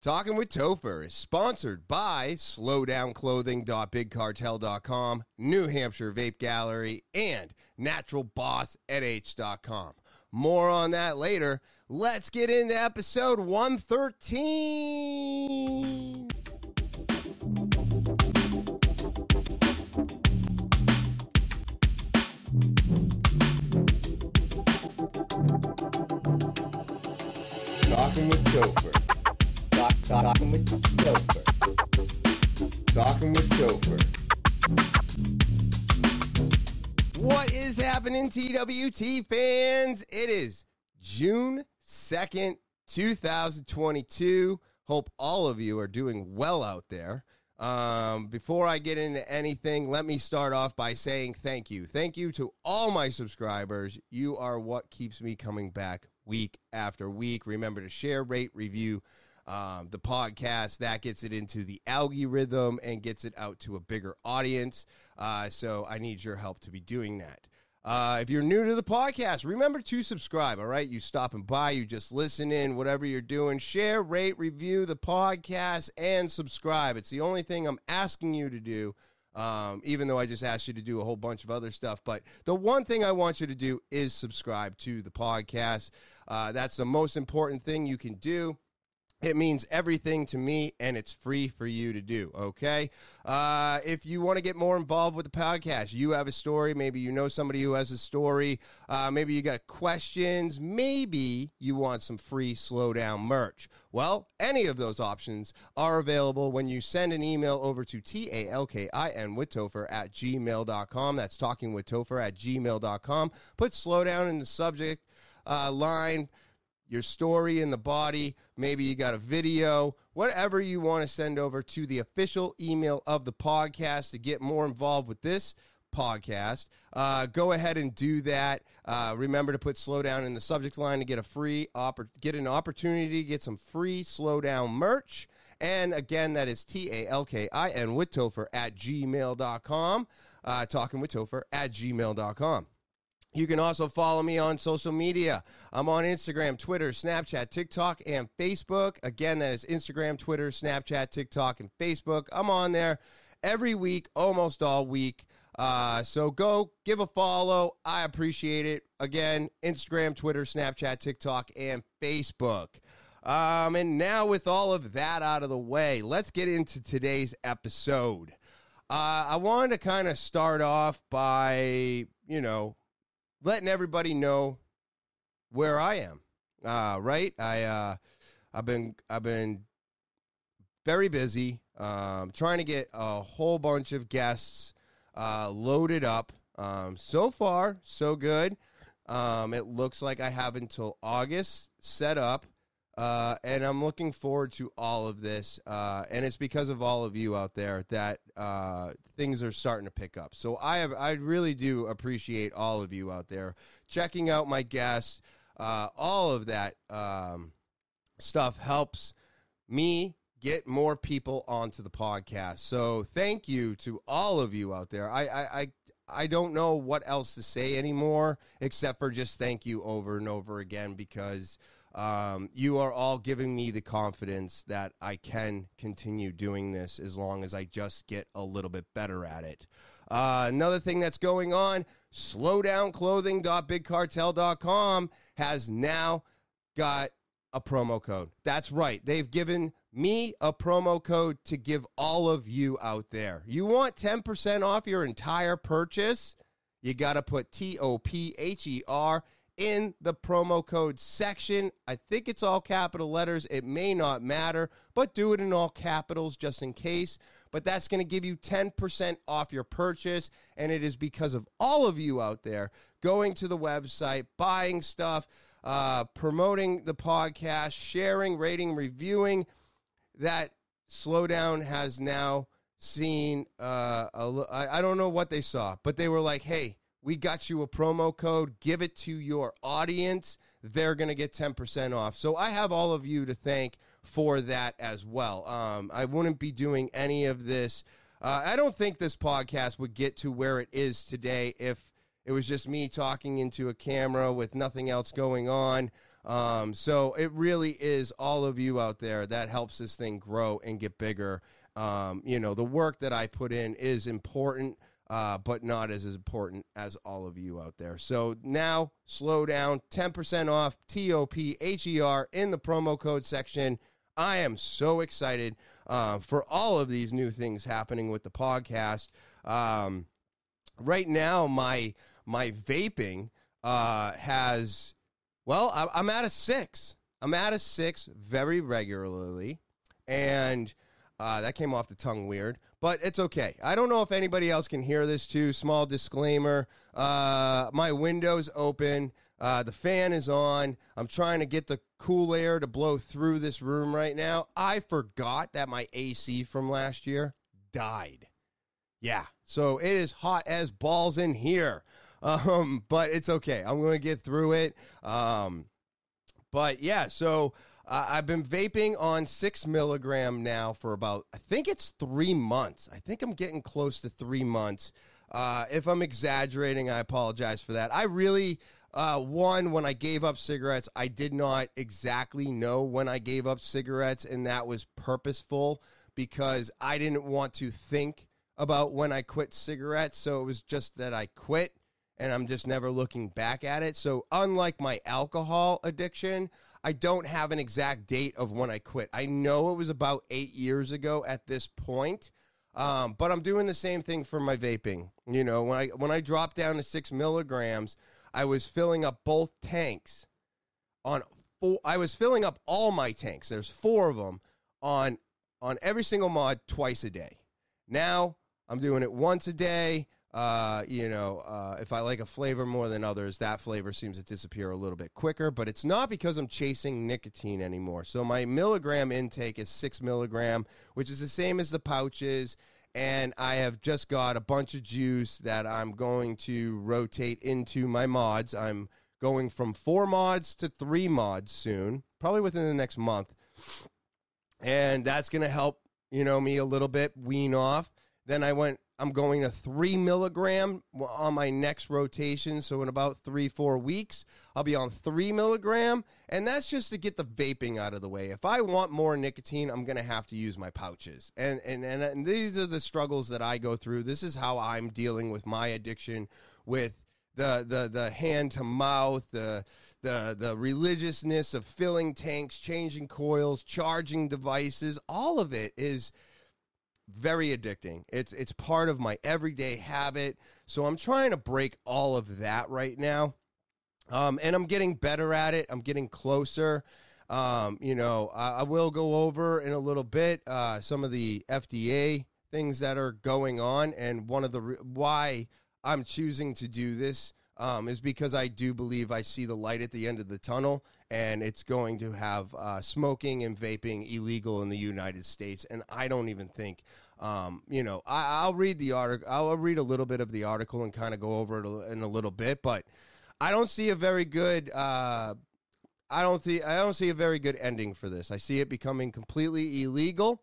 Talking with Topher is sponsored by slowdownclothing.bigcartel.com, New Hampshire Vape Gallery, and naturalbossnh.com. More on that later. Let's get into episode 113. Talking with Topher. Talk, talking with Topher. Talking with Topher. What is happening, TWT fans? It is June 2nd, 2022. Hope all of you are doing well out there. Um, before I get into anything, let me start off by saying thank you. Thank you to all my subscribers. You are what keeps me coming back week after week. Remember to share, rate, review um, the podcast. That gets it into the algorithm and gets it out to a bigger audience. Uh, so I need your help to be doing that. Uh, if you're new to the podcast, remember to subscribe. All right, you stopping by, you just listen in, whatever you're doing, share, rate, review the podcast, and subscribe. It's the only thing I'm asking you to do. Um, even though I just asked you to do a whole bunch of other stuff, but the one thing I want you to do is subscribe to the podcast. Uh, that's the most important thing you can do. It means everything to me, and it's free for you to do. Okay. Uh, if you want to get more involved with the podcast, you have a story. Maybe you know somebody who has a story. Uh, maybe you got questions. Maybe you want some free slowdown merch. Well, any of those options are available when you send an email over to T A L K I N with Topher at gmail.com. That's talking with Topher at gmail.com. Put slowdown in the subject uh, line your story in the body. Maybe you got a video, whatever you want to send over to the official email of the podcast to get more involved with this podcast. Uh, go ahead and do that. Uh, remember to put slow down in the subject line to get a free oppor- get an opportunity to get some free slow down merch. And again, that is T A L K I N with Topher at gmail.com. Uh, talking with Topher at gmail.com. You can also follow me on social media. I'm on Instagram, Twitter, Snapchat, TikTok, and Facebook. Again, that is Instagram, Twitter, Snapchat, TikTok, and Facebook. I'm on there every week, almost all week. Uh, so go give a follow. I appreciate it. Again, Instagram, Twitter, Snapchat, TikTok, and Facebook. Um, and now, with all of that out of the way, let's get into today's episode. Uh, I wanted to kind of start off by, you know, letting everybody know where I am. Uh, right? I uh, I've been I've been very busy um, trying to get a whole bunch of guests uh, loaded up. Um, so far, so good. Um, it looks like I have until August set up. Uh, and I'm looking forward to all of this. Uh, and it's because of all of you out there that uh, things are starting to pick up. So I have, I really do appreciate all of you out there checking out my guests. Uh, all of that um, stuff helps me get more people onto the podcast. So thank you to all of you out there. I, I, I I don't know what else to say anymore except for just thank you over and over again because um, you are all giving me the confidence that I can continue doing this as long as I just get a little bit better at it. Uh, another thing that's going on slowdownclothing.bigcartel.com has now got a promo code. That's right. They've given me a promo code to give all of you out there. You want 10% off your entire purchase? You got to put T O P H E R in the promo code section. I think it's all capital letters. It may not matter, but do it in all capitals just in case. But that's going to give you 10% off your purchase. And it is because of all of you out there going to the website, buying stuff, uh, promoting the podcast, sharing, rating, reviewing that Slowdown has now seen. Uh, a, I, I don't know what they saw, but they were like, hey, we got you a promo code. Give it to your audience. They're going to get 10% off. So I have all of you to thank for that as well. Um, I wouldn't be doing any of this. Uh, I don't think this podcast would get to where it is today if it was just me talking into a camera with nothing else going on. Um, so it really is all of you out there that helps this thing grow and get bigger. Um, you know, the work that I put in is important, uh, but not as important as all of you out there. So now, slow down, 10% off T O P H E R in the promo code section. I am so excited uh, for all of these new things happening with the podcast. Um, right now, my my vaping uh, has well, I, I'm at a six. I'm at a six very regularly, and uh, that came off the tongue weird, but it's okay. I don't know if anybody else can hear this too. Small disclaimer: uh, my window's open. Uh, the fan is on. I'm trying to get the cool air to blow through this room right now. I forgot that my AC from last year died. Yeah, so it is hot as balls in here. Um, but it's okay. I'm going to get through it. Um, but yeah, so uh, I've been vaping on six milligram now for about, I think it's three months. I think I'm getting close to three months. Uh, if I'm exaggerating, I apologize for that. I really, uh, one, when I gave up cigarettes, I did not exactly know when I gave up cigarettes, and that was purposeful because I didn't want to think about when I quit cigarettes. So it was just that I quit and I'm just never looking back at it. So, unlike my alcohol addiction, I don't have an exact date of when I quit. I know it was about eight years ago at this point, um, but I'm doing the same thing for my vaping. You know, when I when I dropped down to six milligrams, I was filling up both tanks on four. I was filling up all my tanks. There's four of them on on every single mod twice a day. Now I'm doing it once a day. Uh, you know, uh, if I like a flavor more than others, that flavor seems to disappear a little bit quicker, but it's not because I'm chasing nicotine anymore. So my milligram intake is six milligram, which is the same as the pouches. And I have just got a bunch of juice that I'm going to rotate into my mods. I'm going from four mods to three mods soon, probably within the next month. And that's going to help, you know, me a little bit wean off. Then I went I'm going to three milligram on my next rotation. So in about three, four weeks, I'll be on three milligram. And that's just to get the vaping out of the way. If I want more nicotine, I'm going to have to use my pouches. And, and, and, and these are the struggles that I go through. This is how I'm dealing with my addiction with the, the, the hand to mouth, the, the, the religiousness of filling tanks, changing coils, charging devices. All of it is very addicting. It's it's part of my everyday habit. So I'm trying to break all of that right now. Um, and I'm getting better at it. I'm getting closer. Um, you know, I, I, will go over in a little bit uh, some of the FDA things that are going on, and one of the re- why I'm choosing to do this um, is because I do believe I see the light at the end of the tunnel, and it's going to have uh, smoking and vaping illegal in the United States. And I don't even think, um, you know, I, will read the article. I'll read a little bit of the article and kind of go over it in a little bit, but I don't see a very good. Uh, I don't see. I don't see a very good ending for this. I see it becoming completely illegal.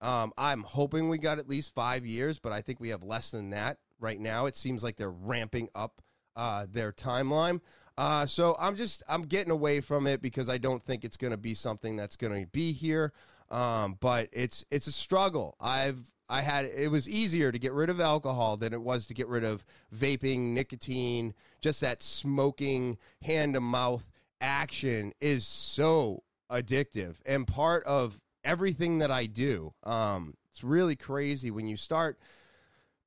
Um, I'm hoping we got at least five years, but I think we have less than that right now. It seems like they're ramping up uh, their timeline. Uh, so I'm just I'm getting away from it because I don't think it's going to be something that's going to be here. Um, but it's it's a struggle. I've I had it was easier to get rid of alcohol than it was to get rid of vaping, nicotine, just that smoking hand to mouth action is so addictive and part of everything that I do. Um, it's really crazy when you start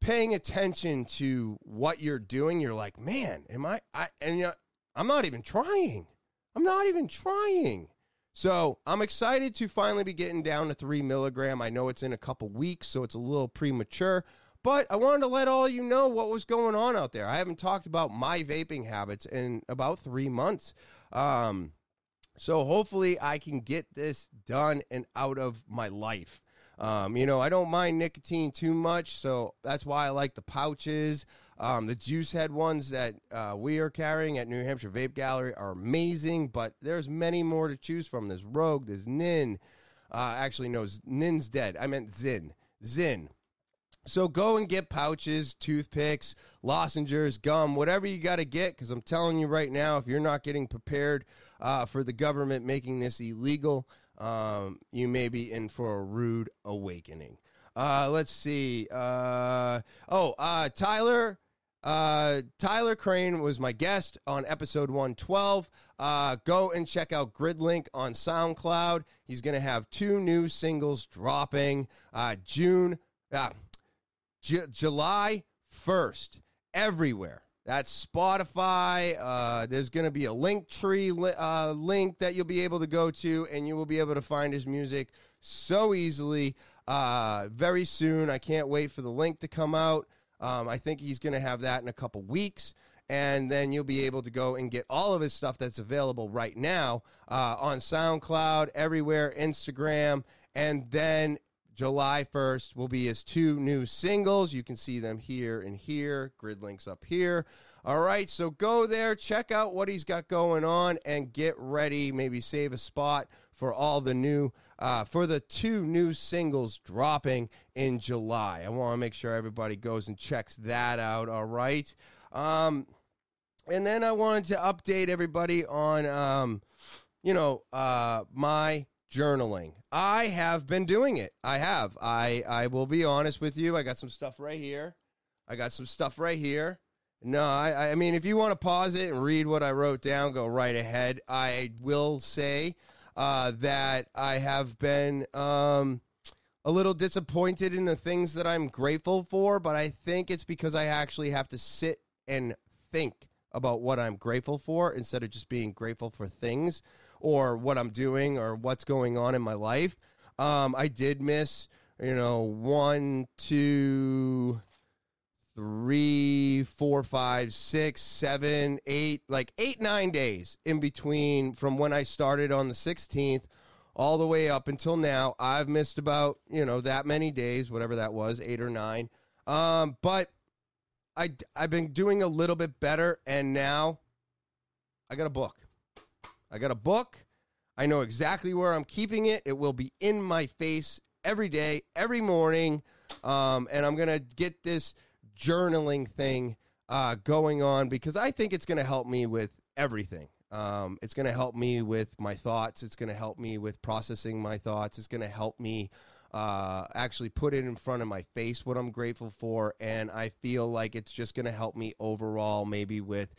paying attention to what you're doing. You're like, man, am I? I and you know, I'm not even trying. I'm not even trying. So I'm excited to finally be getting down to three milligram. I know it's in a couple weeks, so it's a little premature. But I wanted to let all you know what was going on out there. I haven't talked about my vaping habits in about three months. Um, so hopefully I can get this done and out of my life. Um, you know, I don't mind nicotine too much, so that's why I like the pouches. Um, the juice head ones that uh, we are carrying at New Hampshire Vape Gallery are amazing, but there's many more to choose from. There's Rogue, there's Nin. Uh, actually, no, Nin's dead. I meant Zyn. Zyn. So go and get pouches, toothpicks, lozenges, gum, whatever you got to get. Because I'm telling you right now, if you're not getting prepared uh, for the government making this illegal, um, you may be in for a rude awakening. Uh, let's see. Uh, oh, uh, Tyler. Uh, Tyler Crane was my guest on episode 112. Uh, go and check out Gridlink on SoundCloud. He's going to have two new singles dropping uh, June, uh, J- July 1st, everywhere. That's Spotify. Uh, there's going to be a link tree li- uh, link that you'll be able to go to, and you will be able to find his music so easily uh, very soon. I can't wait for the link to come out. Um, I think he's going to have that in a couple weeks. And then you'll be able to go and get all of his stuff that's available right now uh, on SoundCloud, everywhere, Instagram. And then July 1st will be his two new singles. You can see them here and here. Grid links up here. All right, so go there, check out what he's got going on, and get ready. Maybe save a spot for all the new, uh, for the two new singles dropping in July. I want to make sure everybody goes and checks that out. All right. Um, and then I wanted to update everybody on, um, you know, uh, my journaling. I have been doing it. I have. I I will be honest with you. I got some stuff right here. I got some stuff right here. No, I I mean if you want to pause it and read what I wrote down, go right ahead. I will say uh, that I have been um, a little disappointed in the things that I'm grateful for, but I think it's because I actually have to sit and think about what I'm grateful for instead of just being grateful for things or what I'm doing or what's going on in my life. Um, I did miss, you know, one, two, three, four, five, six, seven, eight, like eight, nine days in between from when I started on the 16th all the way up until now. I've missed about, you know, that many days, whatever that was, eight or nine. Um, but I, I've been doing a little bit better, and now I got a book. I got a book. I know exactly where I'm keeping it. It will be in my face every day, every morning. Um, and I'm going to get this journaling thing uh, going on because I think it's going to help me with everything. Um, it's going to help me with my thoughts. It's going to help me with processing my thoughts. It's going to help me uh, actually put it in front of my face what I'm grateful for. And I feel like it's just going to help me overall, maybe with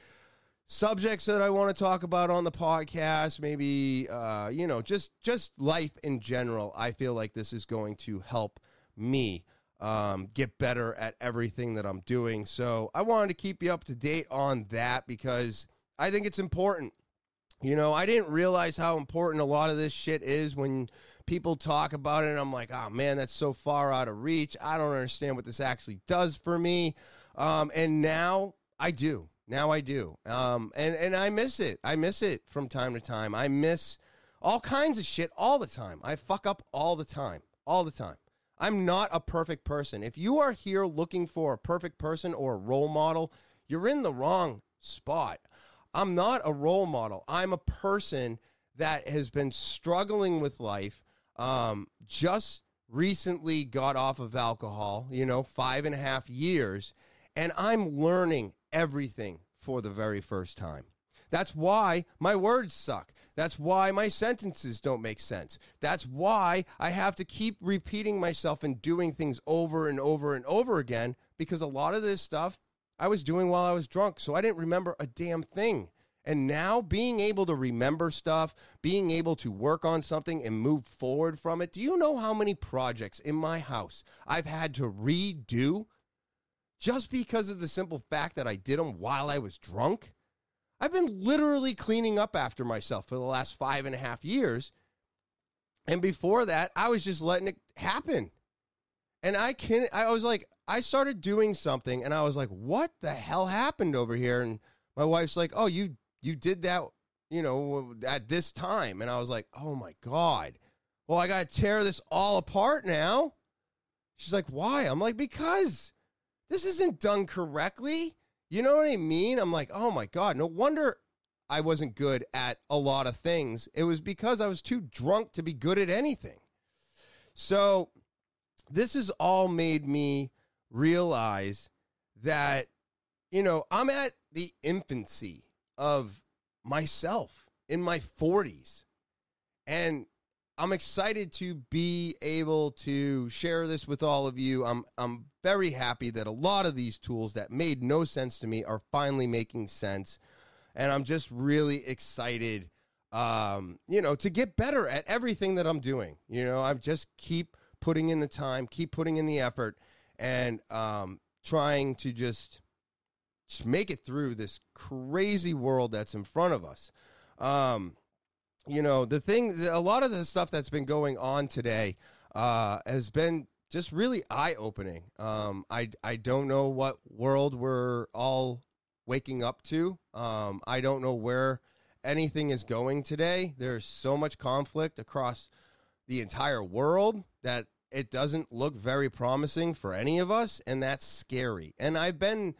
subjects that I want to talk about on the podcast, maybe uh, you know, just just life in general. I feel like this is going to help me um, get better at everything that I'm doing. So I wanted to keep you up to date on that because I think it's important. You know, I didn't realize how important a lot of this shit is when people talk about it. And I'm like, oh man, that's so far out of reach. I don't understand what this actually does for me. Um, and now I do. Now I do. Um, and, and I miss it. I miss it from time to time. I miss all kinds of shit all the time. I fuck up all the time. All the time. I'm not a perfect person. If you are here looking for a perfect person or a role model, you're in the wrong spot. I'm not a role model. I'm a person that has been struggling with life, um, just recently got off of alcohol, you know, five and a half years, and I'm learning everything for the very first time. That's why my words suck. That's why my sentences don't make sense. That's why I have to keep repeating myself and doing things over and over and over again because a lot of this stuff I was doing while I was drunk. So I didn't remember a damn thing. And now being able to remember stuff, being able to work on something and move forward from it. Do you know how many projects in my house I've had to redo just because of the simple fact that I did them while I was drunk? I've been literally cleaning up after myself for the last five and a half years. And before that, I was just letting it happen. And I can I was like, I started doing something and I was like, what the hell happened over here? And my wife's like, oh, you you did that, you know, at this time. And I was like, oh my God. Well, I got to tear this all apart now. She's like, why? I'm like, because this isn't done correctly. You know what I mean? I'm like, oh my God, no wonder I wasn't good at a lot of things. It was because I was too drunk to be good at anything. So this has all made me realize that, you know, I'm at the infancy of myself in my 40s. And I'm excited to be able to share this with all of you. I'm I'm very happy that a lot of these tools that made no sense to me are finally making sense. And I'm just really excited um, you know, to get better at everything that I'm doing. You know, I just keep putting in the time, keep putting in the effort, and um, trying to just just make it through this crazy world that's in front of us. Um, you know, the thing, a lot of the stuff that's been going on today uh, has been just really eye opening. Um, I I don't know what world we're all waking up to. Um, I don't know where anything is going today. There's so much conflict across the entire world that it doesn't look very promising for any of us, and that's scary. And I've been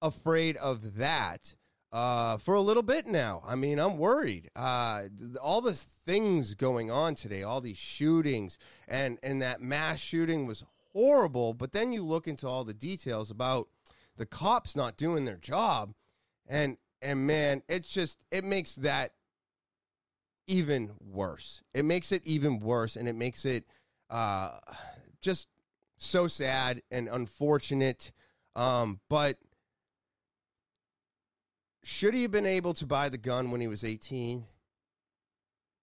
afraid of that uh, for a little bit now. I mean, I'm worried. Uh, all the things going on today, all these shootings, and and that mass shooting was horrible. But then you look into all the details about the cops not doing their job, and and man, it's just it makes that even worse. It makes it even worse, and it makes it uh, just so sad and unfortunate. Um, but should he have been able to buy the gun when he was 18?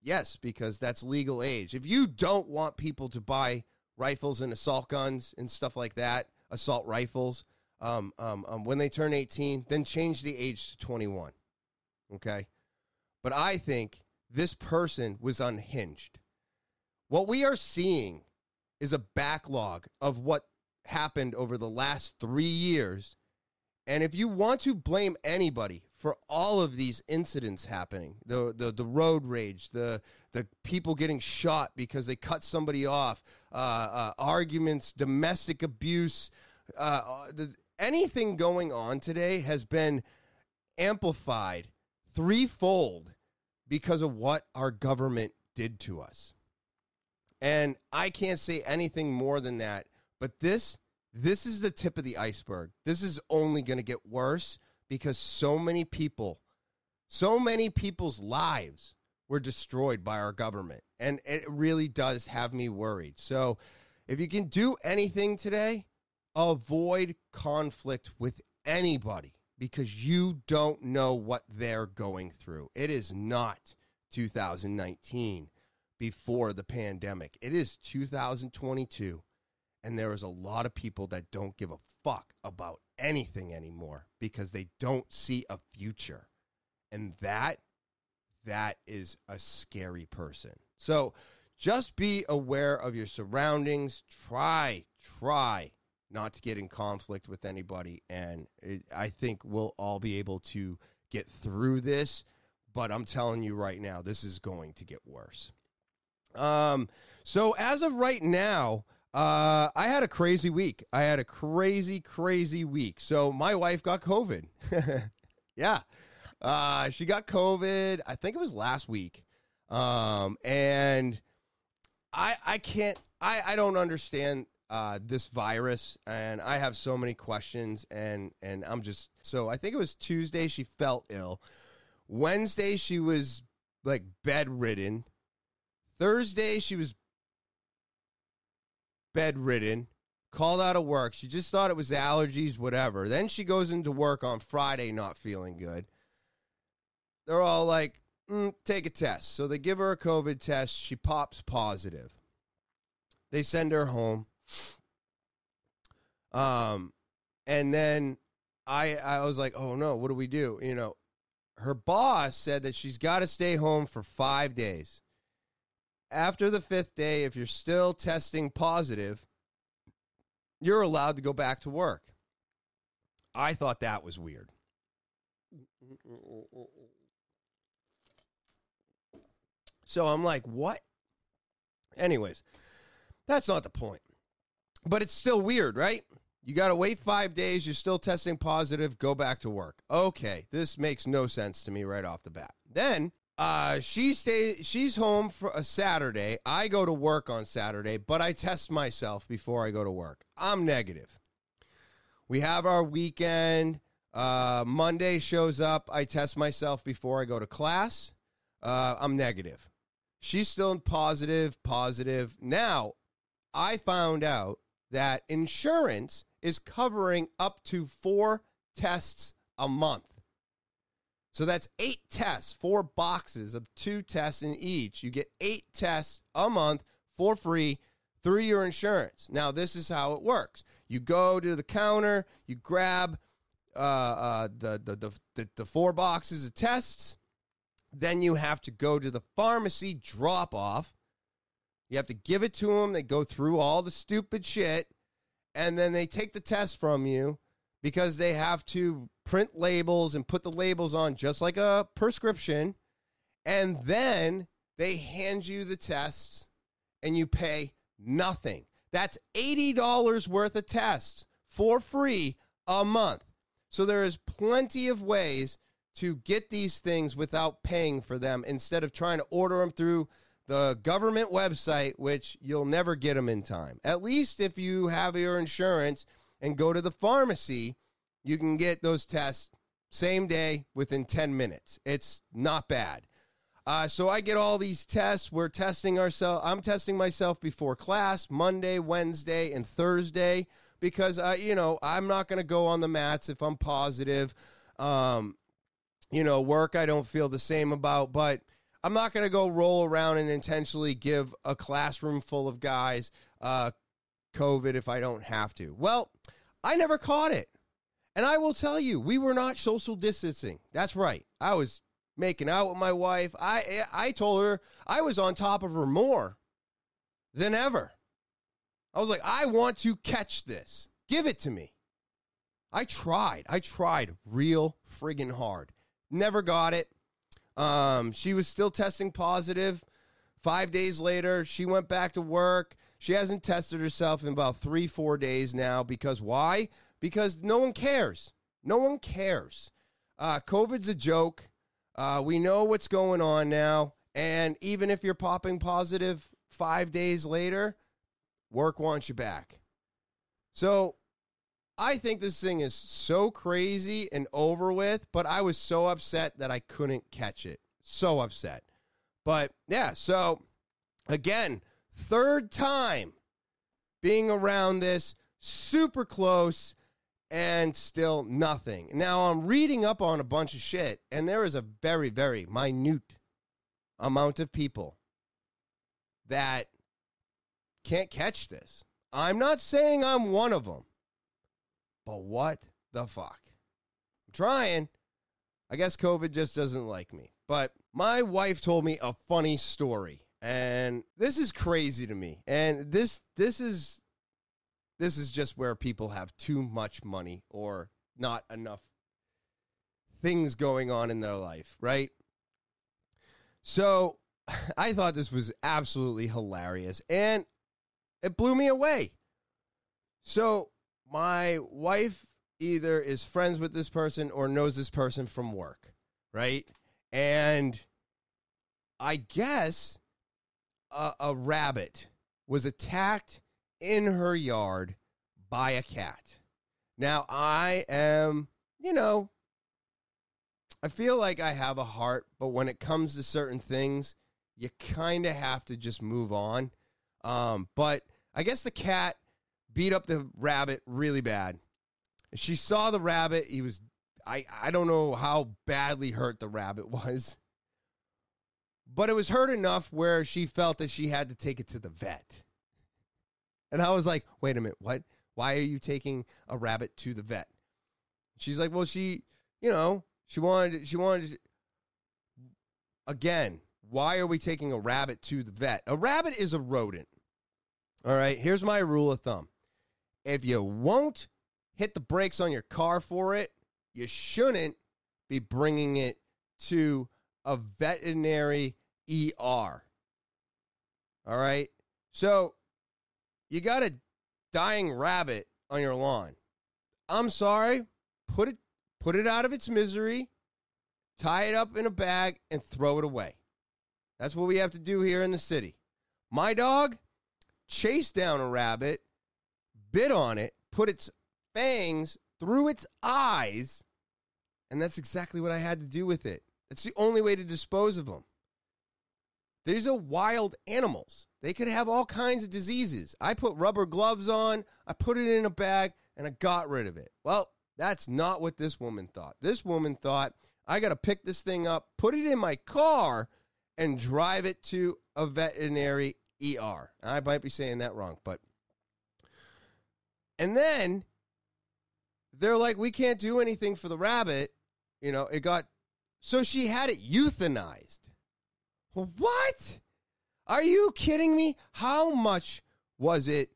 Yes, because that's legal age. If you don't want people to buy rifles and assault guns and stuff like that, assault rifles, um, um, um, when they turn 18, then change the age to 21. Okay. But I think this person was unhinged. What we are seeing is a backlog of what happened over the last three years. And if you want to blame anybody for all of these incidents happening, the, the, the road rage, the, the people getting shot because they cut somebody off, uh, uh, arguments, domestic abuse, uh, uh the, anything going on today has been amplified threefold because of what our government did to us. And I can't say anything more than that, but this this is the tip of the iceberg. This is only going to get worse because so many people so many people's lives were destroyed by our government. And it really does have me worried. So if you can do anything today, avoid conflict with anybody because you don't know what they're going through. It is not 2019 before the pandemic, it is 2022. And there is a lot of people that don't give a fuck about anything anymore because they don't see a future. And that that is a scary person. So just be aware of your surroundings. Try, try not to get in conflict with anybody. And it, I think we'll all be able to get through this. But I'm telling you right now, this is going to get worse. Um, so as of right now, uh, I had a crazy week. I had a crazy, crazy week. So my wife got COVID. yeah. Uh, she got COVID. I think it was last week. Um, and I, I can't, I, I don't understand uh, this virus, and I have so many questions, and and I'm just so I think it was Tuesday she felt ill, Wednesday she was like bedridden, Thursday she was bedridden, called out of work. She just thought it was allergies, whatever. Then she goes into work on Friday not feeling good. They're all like, mm, take a test. So they give her a COVID test. She pops positive. They send her home. Um, and then I I was like, oh no, what do we do? You know, her boss said that she's got to stay home for five days. After the fifth day, if you're still testing positive, you're allowed to go back to work. I thought that was weird. So I'm like, what? Anyways, that's not the point. But it's still weird, right? You got to wait five days. You're still testing positive. Go back to work. Okay, this makes no sense to me right off the bat. Then uh, she stay. She's home for a Saturday. I go to work on Saturday, but I test myself before I go to work. I'm negative. We have our weekend. Uh, Monday shows up. I test myself before I go to class. Uh, I'm negative. She's still positive, positive. Now, I found out that insurance is covering up to four tests a month. So that's eight tests, four boxes of two tests in each. You get eight tests a month for free through your insurance. Now, this is how it works you go to the counter, you grab uh, uh, the, the, the, the, the four boxes of tests, then you have to go to the pharmacy drop off. You have to give it to them. They go through all the stupid shit, and then they take the test from you because they have to print labels and put the labels on just like a prescription. And then they hand you the tests and you pay nothing. That's $80 worth of tests for free a month. So there is plenty of ways to get these things without paying for them instead of trying to order them through the government website, which you'll never get them in time. At least if you have your insurance and go to the pharmacy, you can get those tests same day within 10 minutes. It's not bad. Uh, so I get all these tests. We're testing ourselves. I'm testing myself before class Monday, Wednesday, and Thursday because you know, I'm not going to go on the mats if I'm positive. Um, you know, work I don't feel the same about, but I'm not going to go roll around and intentionally give a classroom full of guys uh, COVID if I don't have to. Well, I never caught it. And I will tell you, we were not social distancing. That's right. I was making out with my wife. I I told her I was on top of her more than ever. I was like, I want to catch this. Give it to me. I tried. I tried real friggin' hard. Never got it. Um, she was still testing positive. Five days later, she went back to work. She hasn't tested herself in about three, four days now because why? because no one cares. No one cares. Uh, COVID's a joke. Uh, we know what's going on now. And even if you're popping positive five days later, work wants you back. So I think this thing is so crazy and over with, but I was so upset that I couldn't catch it. So upset. But yeah, so again, third time being around this, super close and still nothing. Now I'm reading up on a bunch of shit, and there is a very, very minute amount of people that can't catch this. I'm not saying I'm one of them, but what the fuck? I'm trying. I guess COVID just doesn't like me. But my wife told me a funny story, and this is crazy to me. And this this is this is just where people have too much money or not enough things going on in their life, right? So I thought this was absolutely hilarious and it blew me away. So my wife either is friends with this person or knows this person from work, right? And I guess a, a rabbit was attacked in her yard by a cat. Now, I am, you know, I feel like I have a heart, but when it comes to certain things, you kind of have to just move on. Um, but I guess the cat beat up the rabbit really bad. She saw the rabbit. He was, I, I don't know how badly hurt the rabbit was, but it was hurt enough where she felt that she had to take it to the vet. And I was like, wait a minute, what? Why are you taking a rabbit to the vet? She's like, well, she, you know, she wanted, she wanted, again, why are we taking a rabbit to the vet? A rabbit is a rodent. All right, here's my rule of thumb. If you won't hit the brakes on your car for it, you shouldn't be bringing it to a veterinary ER. All right. So you got a dying rabbit on your lawn. I'm sorry. Put it put it out of its misery, tie it up in a bag and throw it away. That's what we have to do here in the city. My dog chased down a rabbit, bit on it, put its fangs through its eyes, and that's exactly what I had to do with it. It's the only way to dispose of them. These are wild animals. They could have all kinds of diseases. I put rubber gloves on, I put it in a bag, and I got rid of it. Well, that's not what this woman thought. This woman thought, I got to pick this thing up, put it in my car, and drive it to a veterinary ER. I might be saying that wrong, but. And then they're like, we can't do anything for the rabbit. You know, it got. So she had it euthanized. What? Are you kidding me? How much was it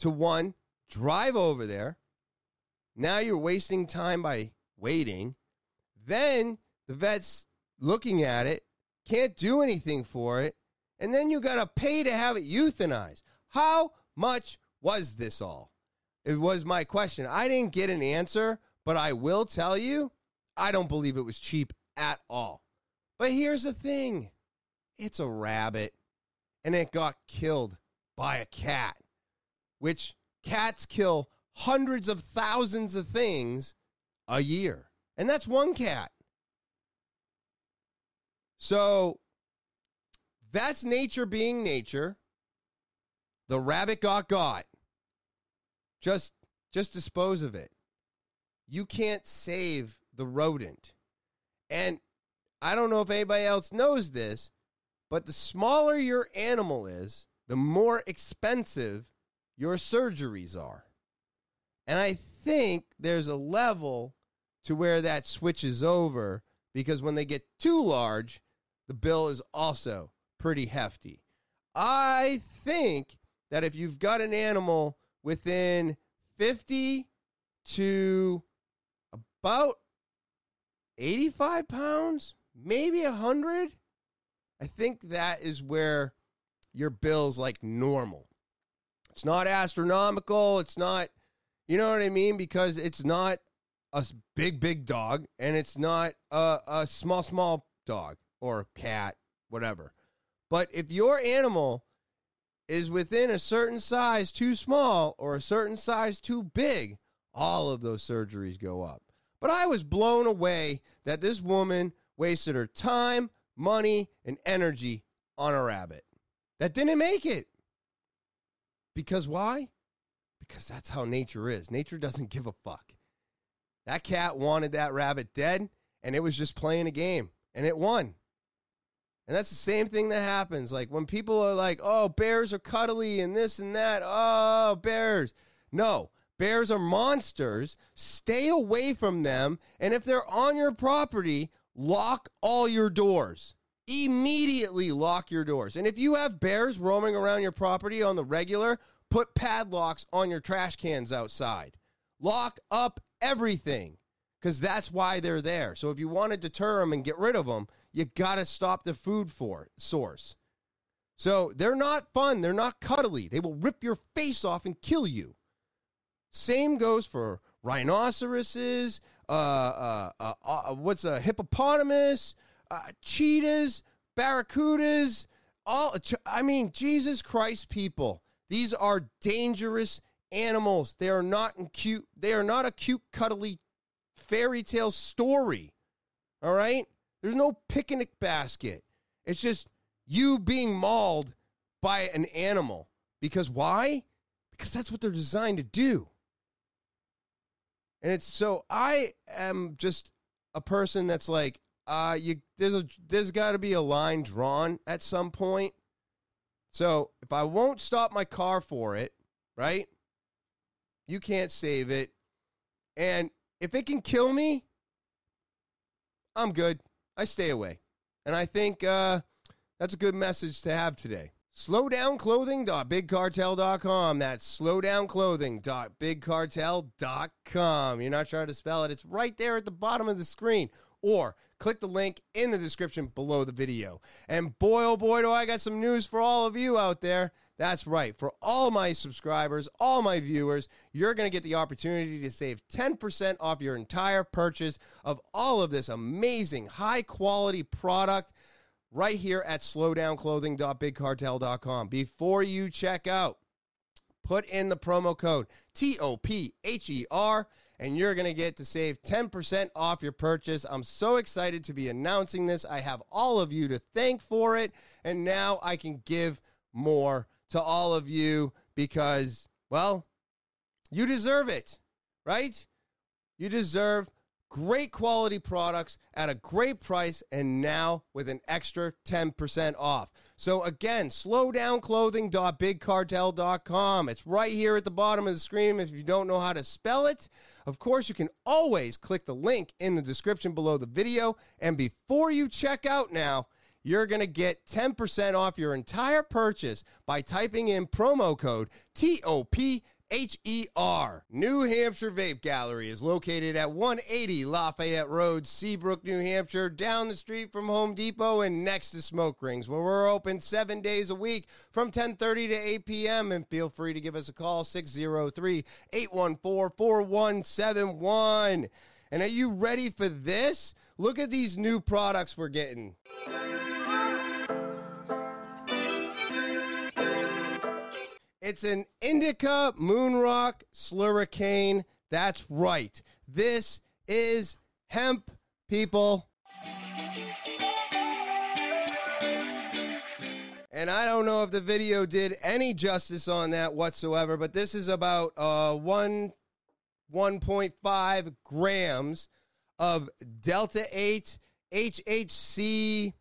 to one, drive over there? Now you're wasting time by waiting. Then the vet's looking at it, can't do anything for it, and then you got to pay to have it euthanized. How much was this all? It was my question. I didn't get an answer, but I will tell you, I don't believe it was cheap at all. But here's the thing it's a rabbit, and it got killed by a cat, which cats kill hundreds of thousands of things a year. And that's one cat. So that's nature being nature. The rabbit got got. Just just dispose of it. You can't save the rodent. And I don't know if anybody else knows this, but the smaller your animal is, the more expensive your surgeries are. And I think there's a level to where that switches over because when they get too large, the bill is also pretty hefty. I think that if you've got an animal within 50 to about 85 pounds, maybe 100, I think that is where your bill's like normal. It's not astronomical. It's not, you know what I mean? Because it's not a big, big dog and it's not a, a small, small dog or cat, whatever. But if your animal is within a certain size too small or a certain size too big, all of those surgeries go up. But I was blown away that this woman wasted her time, money, and energy on a rabbit that didn't make it. Because why? Because that's how nature is. Nature doesn't give a fuck. That cat wanted that rabbit dead, and it was just playing a game, and it won. And that's the same thing that happens. Like when people are like, oh, bears are cuddly and this and that. Oh, bears. No, bears are monsters. Stay away from them. And if they're on your property, lock all your doors. Immediately lock your doors. And if you have bears roaming around your property on the regular, put padlocks on your trash cans outside. Lock up everything because that's why they're there. So if you want to deter them and get rid of them, you got to stop the food for source. So they're not fun. They're not cuddly. They will rip your face off and kill you. Same goes for rhinoceroses. Uh, uh, uh, uh what's a hippopotamus? Uh, cheetahs, barracudas. All I mean, Jesus Christ, people. These are dangerous animals. They are not cute. They are not a cute, cuddly fairy tale story. All right? There's no picnic basket. It's just you being mauled by an animal. Because why? Because that's what they're designed to do. And it's so I am just a person that's like, uh, you there's a there's got to be a line drawn at some point. So if I won't stop my car for it, right? You can't save it. And if it can kill me, I'm good. I stay away. And I think uh, that's a good message to have today. Slowdownclothing.bigcartel.com. That's slowdownclothing.bigcartel.com. You're not sure how to spell it, it's right there at the bottom of the screen. Or click the link in the description below the video. And boy, oh boy, do I got some news for all of you out there. That's right. For all my subscribers, all my viewers, you're going to get the opportunity to save 10% off your entire purchase of all of this amazing, high quality product right here at slowdownclothing.bigcartel.com. Before you check out, put in the promo code T O P H E R and you're going to get to save 10% off your purchase. I'm so excited to be announcing this. I have all of you to thank for it, and now I can give more to all of you because, well, you deserve it, right? You deserve great quality products at a great price and now with an extra 10% off. So again, slowdownclothing.bigcartel.com. It's right here at the bottom of the screen if you don't know how to spell it. Of course, you can always click the link in the description below the video and before you check out now, you're going to get 10% off your entire purchase by typing in promo code TOP H E R. New Hampshire Vape Gallery is located at 180 Lafayette Road, Seabrook, New Hampshire, down the street from Home Depot and next to Smoke Rings, where we're open seven days a week from 10:30 to 8 p.m. And feel free to give us a call 603-814-4171. And are you ready for this? Look at these new products we're getting. It's an indica moonrock slurricane. That's right. This is hemp, people. And I don't know if the video did any justice on that whatsoever, but this is about uh, one 1.5 grams of Delta 8 HHC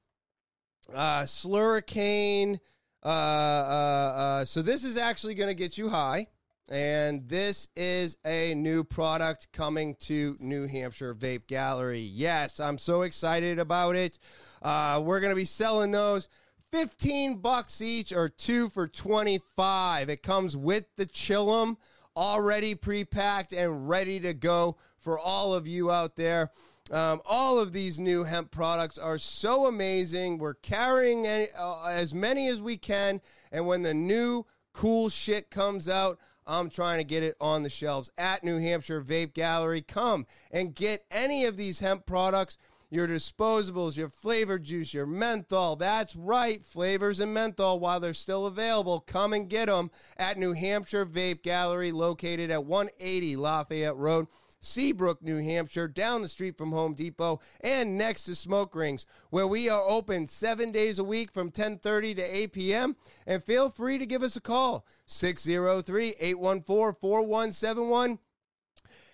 uh, slurricane uh, uh, uh, so this is actually going to get you high. And this is a new product coming to New Hampshire Vape Gallery. Yes, I'm so excited about it. Uh, we're going to be selling those 15 bucks each or two for 25. It comes with the Chillum already pre-packed and ready to go for all of you out there. Um, all of these new hemp products are so amazing. We're carrying any, uh, as many as we can. And when the new cool shit comes out, I'm trying to get it on the shelves at New Hampshire Vape Gallery. Come and get any of these hemp products, your disposables, your flavor juice, your menthol. That's right, flavors and menthol while they're still available. Come and get them at New Hampshire Vape Gallery, located at 180 Lafayette Road. Seabrook, New Hampshire, down the street from Home Depot, and next to Smoke Rings, where we are open seven days a week from 10:30 to 8 p.m. And feel free to give us a call 603-814-4171.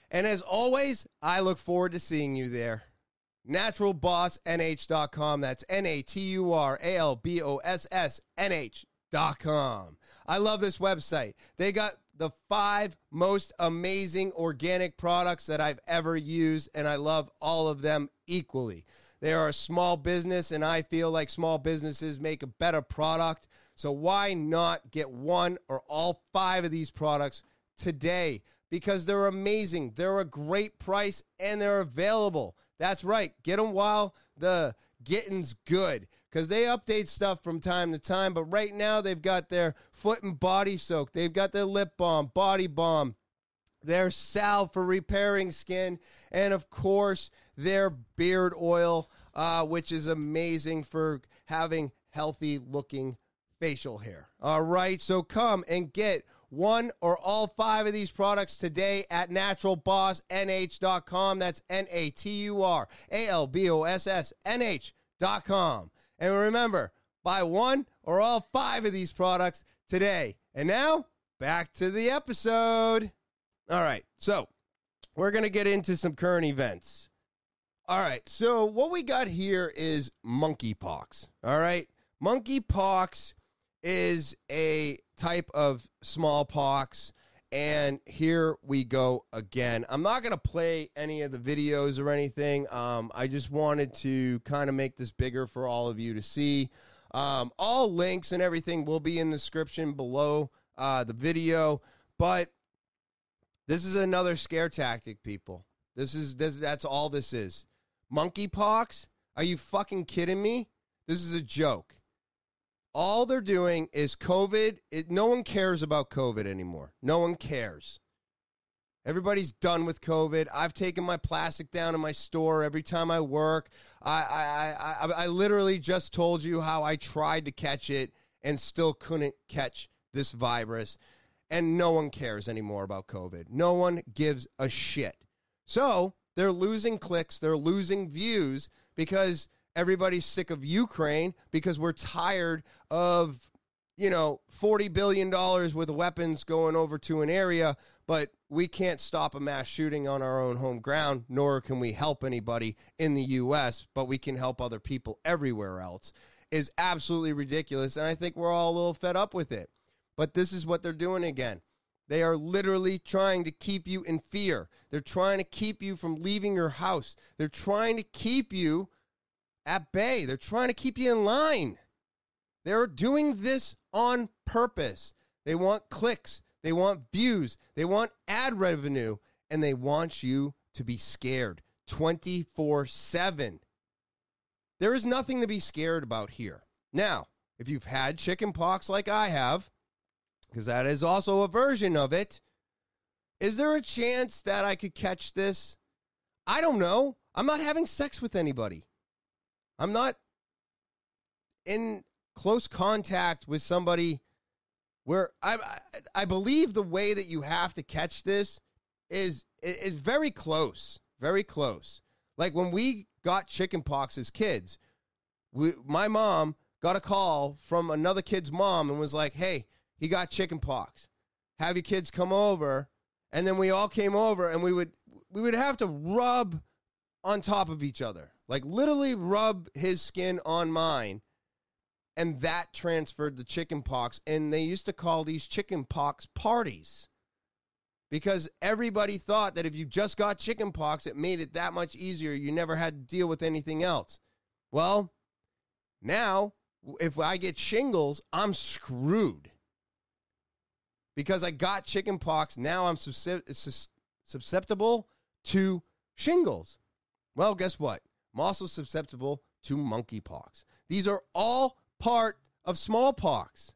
And as always, I look forward to seeing you there. NaturalBossNH.com. That's N A T U R A L B O S S N H.com. I love this website. They got the five most amazing organic products that I've ever used, and I love all of them equally. They are a small business, and I feel like small businesses make a better product. So, why not get one or all five of these products today? Because they're amazing, they're a great price, and they're available. That's right, get them while the getting's good because they update stuff from time to time. But right now, they've got their foot and body soak, they've got their lip balm, body balm, their salve for repairing skin, and of course, their beard oil, uh, which is amazing for having healthy looking facial hair. All right, so come and get one or all five of these products today at naturalbossnh.com. That's N A T U R A L B O S S N H.com. And remember, buy one or all five of these products today. And now, back to the episode. All right, so we're going to get into some current events. All right, so what we got here is monkeypox. All right, monkeypox is a type of smallpox. And here we go again. I'm not going to play any of the videos or anything. Um, I just wanted to kind of make this bigger for all of you to see. Um, all links and everything will be in the description below uh, the video. But this is another scare tactic, people. This is this, that's all this is. Monkeypox? Are you fucking kidding me? This is a joke all they're doing is COVID. It, no one cares about COVID anymore. No one cares. Everybody's done with COVID. I've taken my plastic down in my store every time I work. I, I, I, I literally just told you how I tried to catch it and still couldn't catch this virus. and no one cares anymore about COVID. No one gives a shit. So they're losing clicks, they're losing views because everybody's sick of Ukraine because we're tired of, you know, $40 billion of weapons going over to an area, but we can't stop a mass shooting on our own home ground, nor can we help anybody in the U.S., but we can help other people everywhere else, is absolutely ridiculous. And I think we're all a little fed up with it. But this is what they're doing again. They are literally trying to keep you in fear. They're trying to keep you from leaving your house. They're trying to keep you at bay. They're trying to keep you in line. They're doing this on purpose. They want clicks, they want views, they want ad revenue, and they want you to be scared 24 7. There is nothing to be scared about here. Now, if you've had chicken pox like I have, because that is also a version of it. Is there a chance that I could catch this? I don't know. I'm not having sex with anybody. I'm not in close contact with somebody where I, I, believe the way that you have to catch this is is very close, very close. Like when we got chicken pox as kids, we, my mom got a call from another kid's mom and was like, "Hey, he got chicken pox. Have your kids come over, and then we all came over, and we would we would have to rub on top of each other, like literally rub his skin on mine, and that transferred the chicken pox. And they used to call these chicken pox parties because everybody thought that if you just got chicken pox, it made it that much easier. You never had to deal with anything else. Well, now if I get shingles, I'm screwed because I got chicken pox. Now I'm susceptible to shingles. Well, guess what? I'm also susceptible to monkeypox. These are all part of smallpox,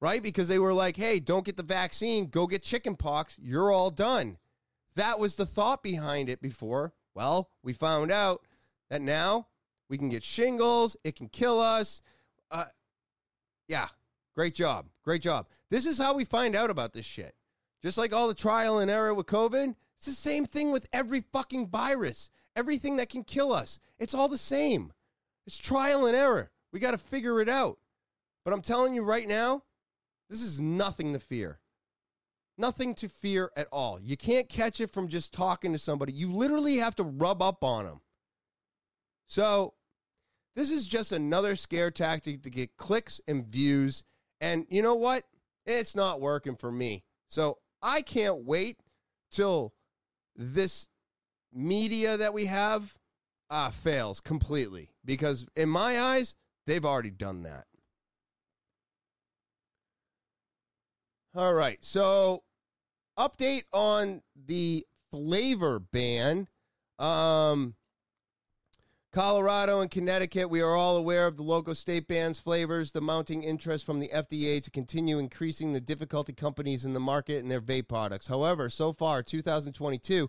right? Because they were like, hey, don't get the vaccine, go get chickenpox. You're all done. That was the thought behind it before. Well, we found out that now we can get shingles, it can kill us. Uh, yeah, Great job. Great job. This is how we find out about this shit. Just like all the trial and error with COVID, it's the same thing with every fucking virus. Everything that can kill us. It's all the same. It's trial and error. We got to figure it out. But I'm telling you right now, this is nothing to fear. Nothing to fear at all. You can't catch it from just talking to somebody. You literally have to rub up on them. So, this is just another scare tactic to get clicks and views and you know what? It's not working for me. So I can't wait till this media that we have uh, fails completely because, in my eyes, they've already done that. All right. So, update on the flavor ban. Um, Colorado and Connecticut, we are all aware of the local state bans flavors, the mounting interest from the FDA to continue increasing the difficulty companies in the market and their vape products. However, so far, 2022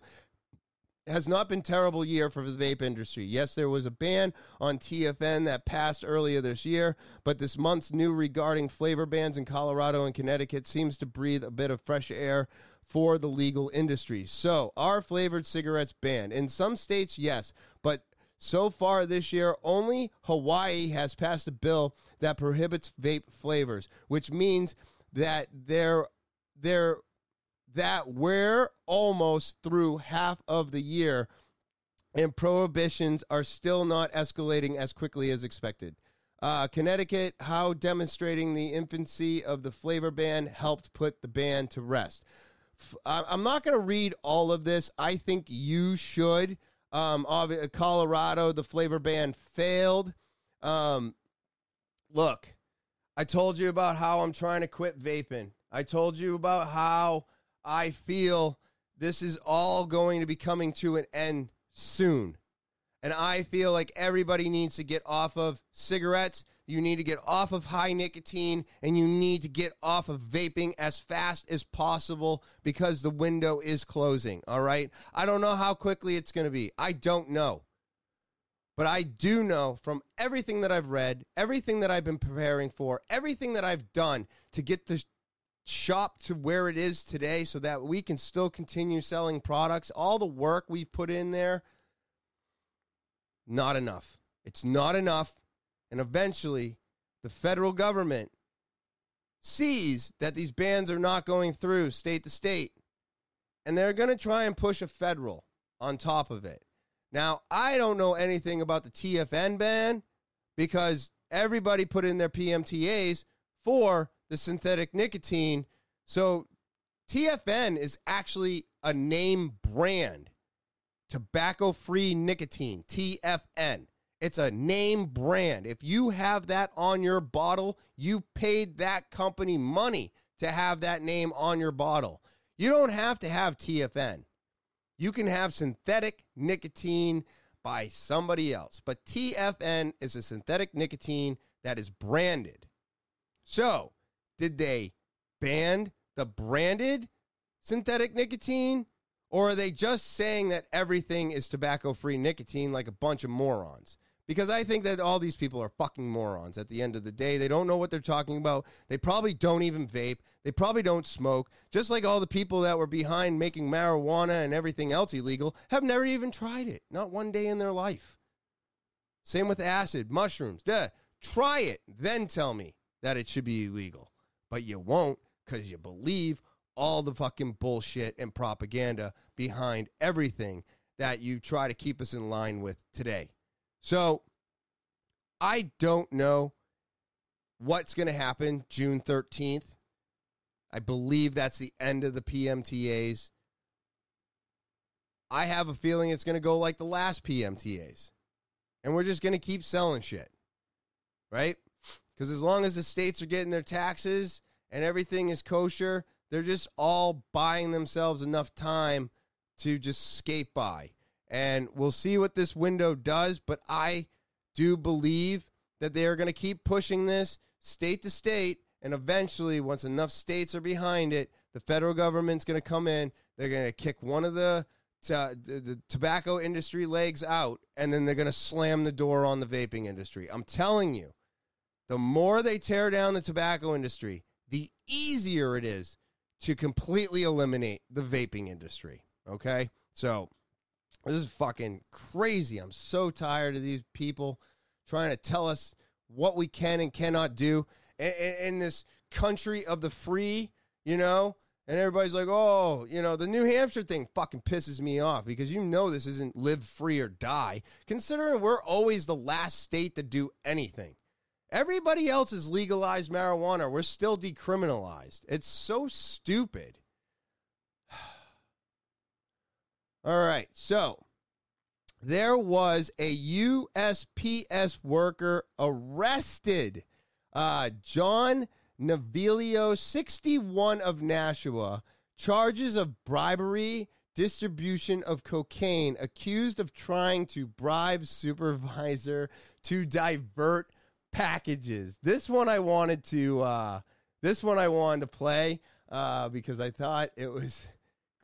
has not been terrible year for the vape industry. Yes, there was a ban on TFN that passed earlier this year, but this month's new regarding flavor bans in Colorado and Connecticut seems to breathe a bit of fresh air for the legal industry. So, are flavored cigarettes banned? In some states, yes, but so far this year, only Hawaii has passed a bill that prohibits vape flavors, which means that they're, they're, that we're almost through half of the year and prohibitions are still not escalating as quickly as expected. Uh, Connecticut, how demonstrating the infancy of the flavor ban helped put the ban to rest. I'm not going to read all of this. I think you should. Um, Colorado, the flavor ban failed. Um, look, I told you about how I'm trying to quit vaping. I told you about how I feel this is all going to be coming to an end soon. And I feel like everybody needs to get off of cigarettes you need to get off of high nicotine and you need to get off of vaping as fast as possible because the window is closing. All right. I don't know how quickly it's going to be. I don't know. But I do know from everything that I've read, everything that I've been preparing for, everything that I've done to get the shop to where it is today so that we can still continue selling products. All the work we've put in there, not enough. It's not enough. And eventually, the federal government sees that these bans are not going through state to state. And they're going to try and push a federal on top of it. Now, I don't know anything about the TFN ban because everybody put in their PMTAs for the synthetic nicotine. So TFN is actually a name brand. Tobacco free nicotine, TFN. It's a name brand. If you have that on your bottle, you paid that company money to have that name on your bottle. You don't have to have TFN. You can have synthetic nicotine by somebody else, but TFN is a synthetic nicotine that is branded. So, did they ban the branded synthetic nicotine? Or are they just saying that everything is tobacco free nicotine like a bunch of morons? Because I think that all these people are fucking morons at the end of the day. They don't know what they're talking about. They probably don't even vape. They probably don't smoke. Just like all the people that were behind making marijuana and everything else illegal have never even tried it. Not one day in their life. Same with acid, mushrooms. Duh. Try it, then tell me that it should be illegal but you won't because you believe all the fucking bullshit and propaganda behind everything that you try to keep us in line with today. So I don't know what's going to happen June 13th. I believe that's the end of the PMTAs. I have a feeling it's going to go like the last PMTAs. And we're just going to keep selling shit. Right? Because as long as the states are getting their taxes and everything is kosher, they're just all buying themselves enough time to just skate by. And we'll see what this window does, but I do believe that they are going to keep pushing this state to state. And eventually, once enough states are behind it, the federal government's going to come in. They're going to kick one of the, t- the tobacco industry legs out, and then they're going to slam the door on the vaping industry. I'm telling you, the more they tear down the tobacco industry, the easier it is to completely eliminate the vaping industry. Okay? So, this is fucking crazy. I'm so tired of these people trying to tell us what we can and cannot do in, in this country of the free, you know? And everybody's like, oh, you know, the New Hampshire thing fucking pisses me off because you know this isn't live free or die, considering we're always the last state to do anything. Everybody else is legalized marijuana. We're still decriminalized. It's so stupid. All right. So there was a USPS worker arrested. Uh, John Noviello, 61 of Nashua, charges of bribery, distribution of cocaine, accused of trying to bribe supervisor to divert packages. This one I wanted to uh, this one I wanted to play uh, because I thought it was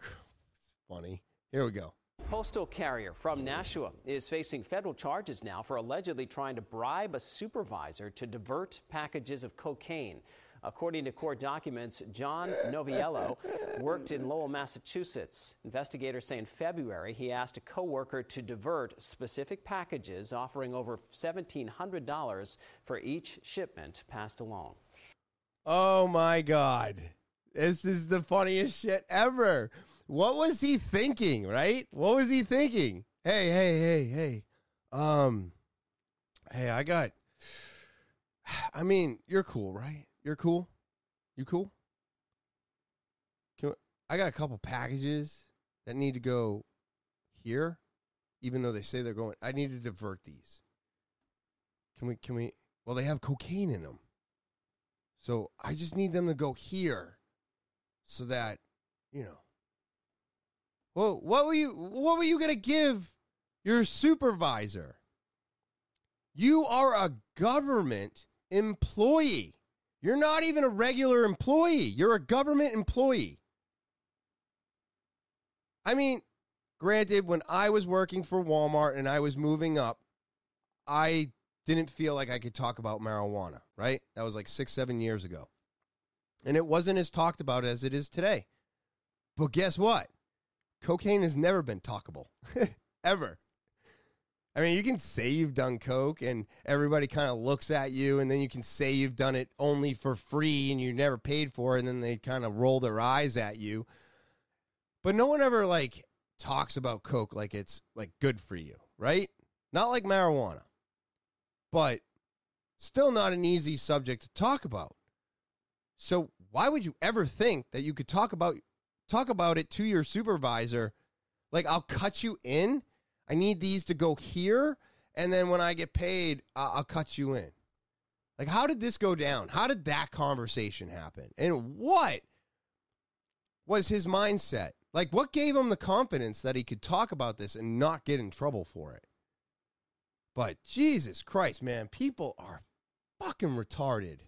funny. Here we go. Postal carrier from Nashua is facing federal charges now for allegedly trying to bribe a supervisor to divert packages of cocaine. According to court documents, John Noviello worked in Lowell, Massachusetts. Investigators say in February he asked a coworker to divert specific packages, offering over $1,700 for each shipment passed along. Oh my God. This is the funniest shit ever. What was he thinking, right? What was he thinking? Hey, hey, hey, hey. Um, hey, I got, I mean, you're cool, right? You're cool? You cool? Can, I got a couple packages that need to go here, even though they say they're going. I need to divert these. Can we? Can we? Well, they have cocaine in them, so I just need them to go here, so that you know. Well, what were you? What were you gonna give your supervisor? You are a government employee. You're not even a regular employee, you're a government employee. I mean, granted, when I was working for Walmart and I was moving up, I didn't feel like I could talk about marijuana, right? That was like six, seven years ago. and it wasn't as talked about as it is today. But guess what? Cocaine has never been talkable, ever. I mean, you can say you've done coke and everybody kind of looks at you, and then you can say you've done it only for free and you never paid for it, and then they kind of roll their eyes at you. But no one ever like talks about coke like it's like good for you, right? Not like marijuana. But still not an easy subject to talk about. So why would you ever think that you could talk about talk about it to your supervisor like I'll cut you in I need these to go here, and then when I get paid, I'll, I'll cut you in. Like, how did this go down? How did that conversation happen? And what was his mindset? Like, what gave him the confidence that he could talk about this and not get in trouble for it? But Jesus Christ, man, people are fucking retarded.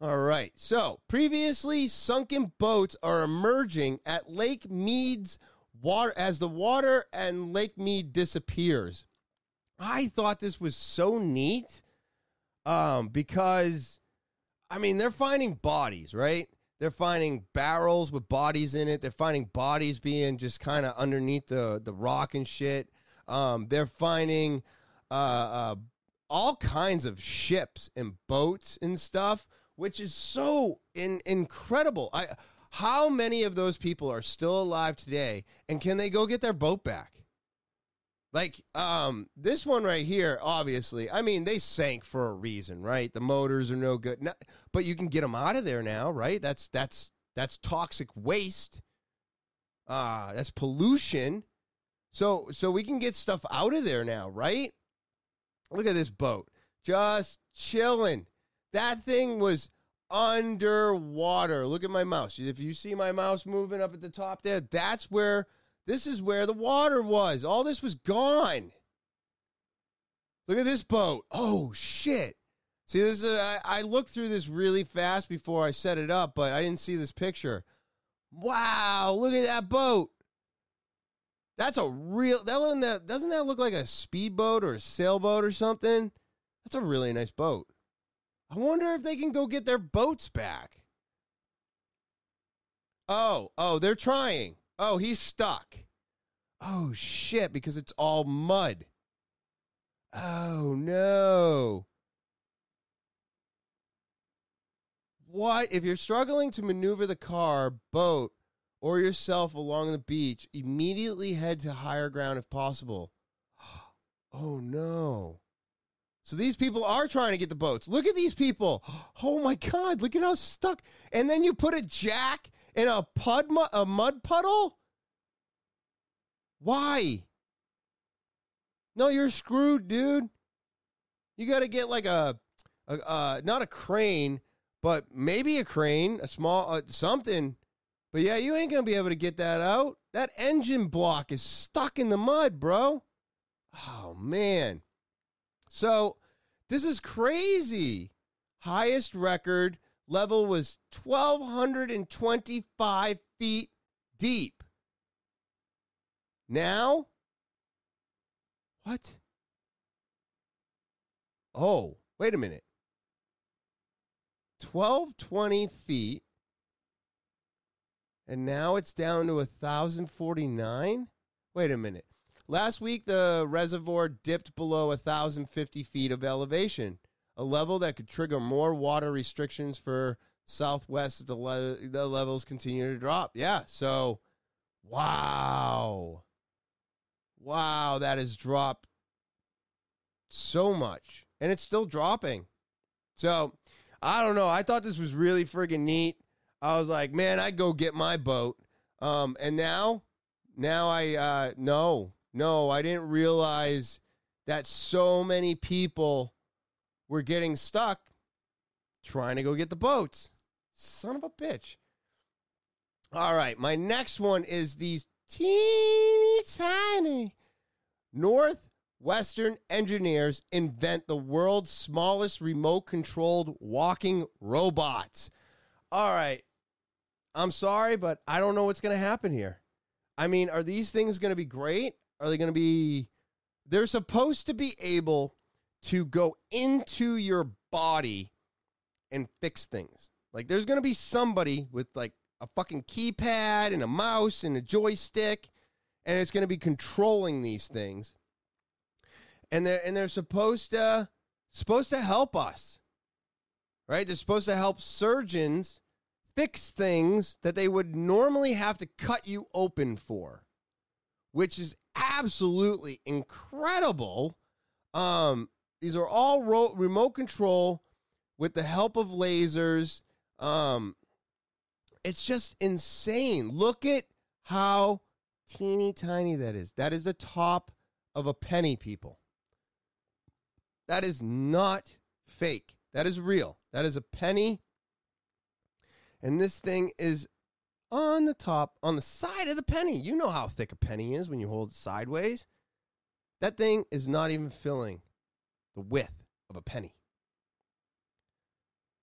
All right. So, previously sunken boats are emerging at Lake Mead's water as the water and Lake Mead disappears. I thought this was so neat um, because, I mean, they're finding bodies, right? They're finding barrels with bodies in it. They're finding bodies being just kind of underneath the, the rock and shit. Um, they're finding uh, uh, all kinds of ships and boats and stuff, which is so in, incredible. I how many of those people are still alive today and can they go get their boat back? Like um this one right here obviously. I mean, they sank for a reason, right? The motors are no good. No, but you can get them out of there now, right? That's that's that's toxic waste. Uh that's pollution. So so we can get stuff out of there now, right? Look at this boat. Just chilling. That thing was underwater. Look at my mouse. If you see my mouse moving up at the top there, that's where this is where the water was. All this was gone. Look at this boat. Oh shit. See, this is I, I looked through this really fast before I set it up, but I didn't see this picture. Wow, look at that boat. That's a real that doesn't that look like a speedboat or a sailboat or something? That's a really nice boat. I wonder if they can go get their boats back. Oh, oh, they're trying. Oh, he's stuck. Oh, shit, because it's all mud. Oh, no. What? If you're struggling to maneuver the car, boat, or yourself along the beach, immediately head to higher ground if possible. Oh, no. So these people are trying to get the boats. Look at these people. Oh my God, look at how stuck. And then you put a jack in a, pud, a mud puddle? Why? No, you're screwed, dude. You got to get like a, a uh, not a crane, but maybe a crane, a small, uh, something. But yeah, you ain't going to be able to get that out. That engine block is stuck in the mud, bro. Oh, man. So this is crazy. Highest record level was 1,225 feet deep. Now, what? Oh, wait a minute. 1220 feet. And now it's down to 1,049? Wait a minute. Last week, the reservoir dipped below 1,050 feet of elevation, a level that could trigger more water restrictions for Southwest. The, le- the levels continue to drop. Yeah. So, wow. Wow, that has dropped so much. And it's still dropping. So, I don't know. I thought this was really friggin' neat. I was like, man, I'd go get my boat. Um, and now, now I, uh, no, no, I didn't realize that so many people were getting stuck trying to go get the boats. Son of a bitch. All right, my next one is these teeny tiny Northwestern engineers invent the world's smallest remote controlled walking robots. All right. I'm sorry, but I don't know what's going to happen here. I mean, are these things going to be great? Are they going to be? They're supposed to be able to go into your body and fix things. Like there's going to be somebody with like a fucking keypad and a mouse and a joystick and it's going to be controlling these things. And they're and they're supposed to supposed to help us. Right? They're supposed to help surgeons fix things that they would normally have to cut you open for, which is absolutely incredible. Um, these are all ro- remote control with the help of lasers. Um, it's just insane. Look at how teeny tiny that is. That is the top of a penny, people. That is not fake. That is real. That is a penny. And this thing is on the top, on the side of the penny. You know how thick a penny is when you hold it sideways. That thing is not even filling the width of a penny.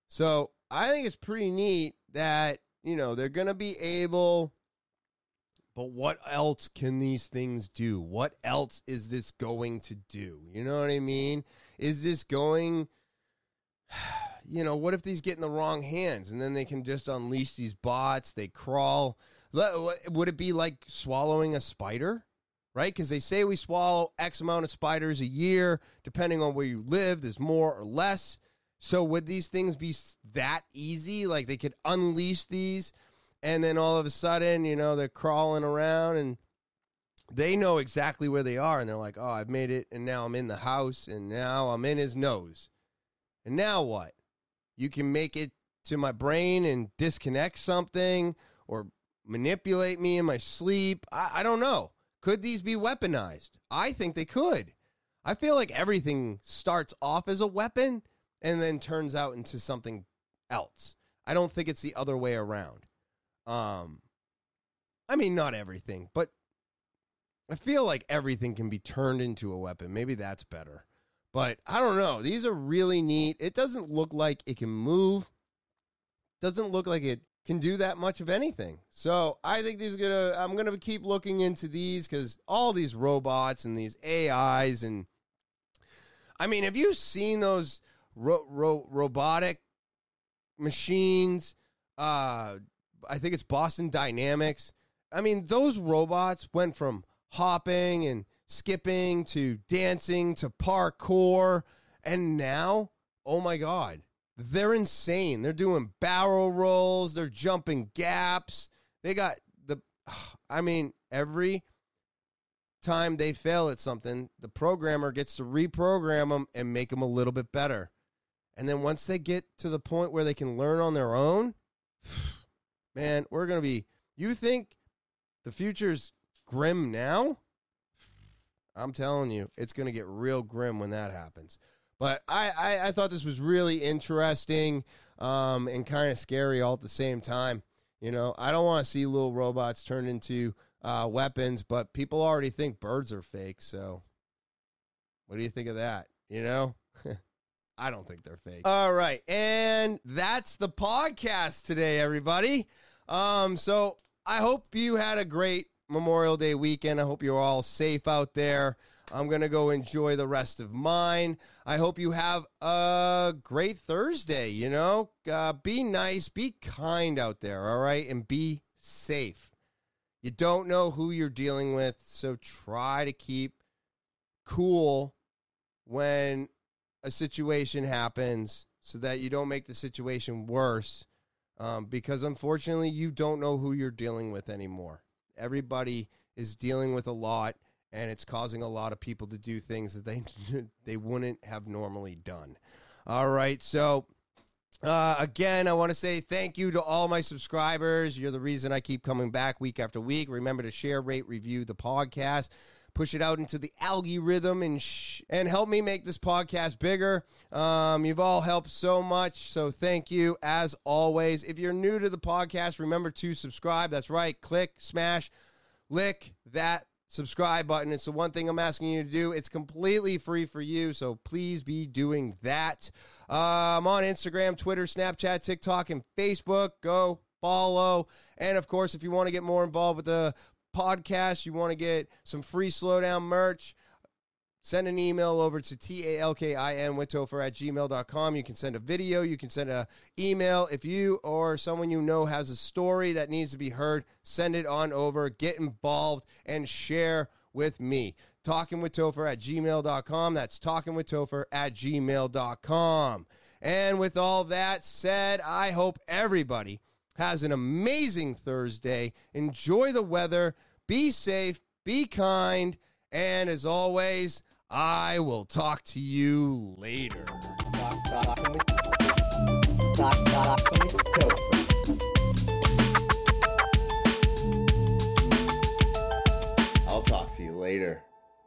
So I think it's pretty neat that, you know, they're going to be able. But what else can these things do? What else is this going to do? You know what I mean? Is this going. You know, what if these get in the wrong hands and then they can just unleash these bots? They crawl. Would it be like swallowing a spider? right? Because they say we swallow X amount of spiders a year, depending on where you live. There's more or less. So would these things be that easy? Like they could unleash these, and then all of a sudden, you know, they're crawling around and they know exactly where they are, and they're like, "Oh, I've made it, and now I'm in the house, and now I'm in his nose, and now what? You can make it to my brain and disconnect something, or manipulate me in my sleep. I, I don't know." Could these be weaponized? I think they could. I feel like everything starts off as a weapon and then turns out into something else. I don't think it's the other way around. Um I mean not everything, but I feel like everything can be turned into a weapon. Maybe that's better. But I don't know. These are really neat. It doesn't look like it can move. Doesn't look like it can do that much of anything. So I think these are gonna. I'm gonna keep looking into these because all these robots and these AIs and, I mean, have you seen those ro- ro- robotic machines? Uh, I think it's Boston Dynamics. I mean, those robots went from hopping and skipping to dancing to parkour, and now, oh my god, they're insane. They're doing barrel rolls, they're jumping gaps. They got the I mean, every time they fail at something, the programmer gets to reprogram them and make them a little bit better. And then once they get to the point where they can learn on their own, man, we're going to be you think the future's grim now? I'm telling you, it's going to get real grim when that happens. But I, I, I thought this was really interesting um, and kind of scary all at the same time. You know, I don't want to see little robots turned into uh, weapons, but people already think birds are fake. So, what do you think of that? You know, I don't think they're fake. All right, and that's the podcast today, everybody. Um, so I hope you had a great Memorial Day weekend. I hope you're all safe out there. I'm going to go enjoy the rest of mine. I hope you have a great Thursday. You know, uh, be nice, be kind out there, all right? And be safe. You don't know who you're dealing with, so try to keep cool when a situation happens so that you don't make the situation worse. Um, because unfortunately, you don't know who you're dealing with anymore. Everybody is dealing with a lot and it's causing a lot of people to do things that they they wouldn't have normally done. All right, so uh, again, I want to say thank you to all my subscribers. You're the reason I keep coming back week after week. Remember to share, rate, review the podcast. Push it out into the algorithm and sh- and help me make this podcast bigger. Um, you've all helped so much, so thank you as always. If you're new to the podcast, remember to subscribe. That's right, click, smash, lick that subscribe button. It's the one thing I'm asking you to do. It's completely free for you, so please be doing that. Uh, I'm on Instagram, Twitter, Snapchat, TikTok, and Facebook. Go follow. And of course, if you want to get more involved with the podcast, you want to get some free slowdown merch, send an email over to T-A-L-K-I-N with Topher at gmail.com. You can send a video, you can send a email. If you or someone you know has a story that needs to be heard, send it on over, get involved, and share with me. Talking with Topher at gmail.com. That's talking with Topher at gmail.com. And with all that said, I hope everybody has an amazing Thursday. Enjoy the weather. Be safe, be kind, and as always, I will talk to you later. I'll talk to you later.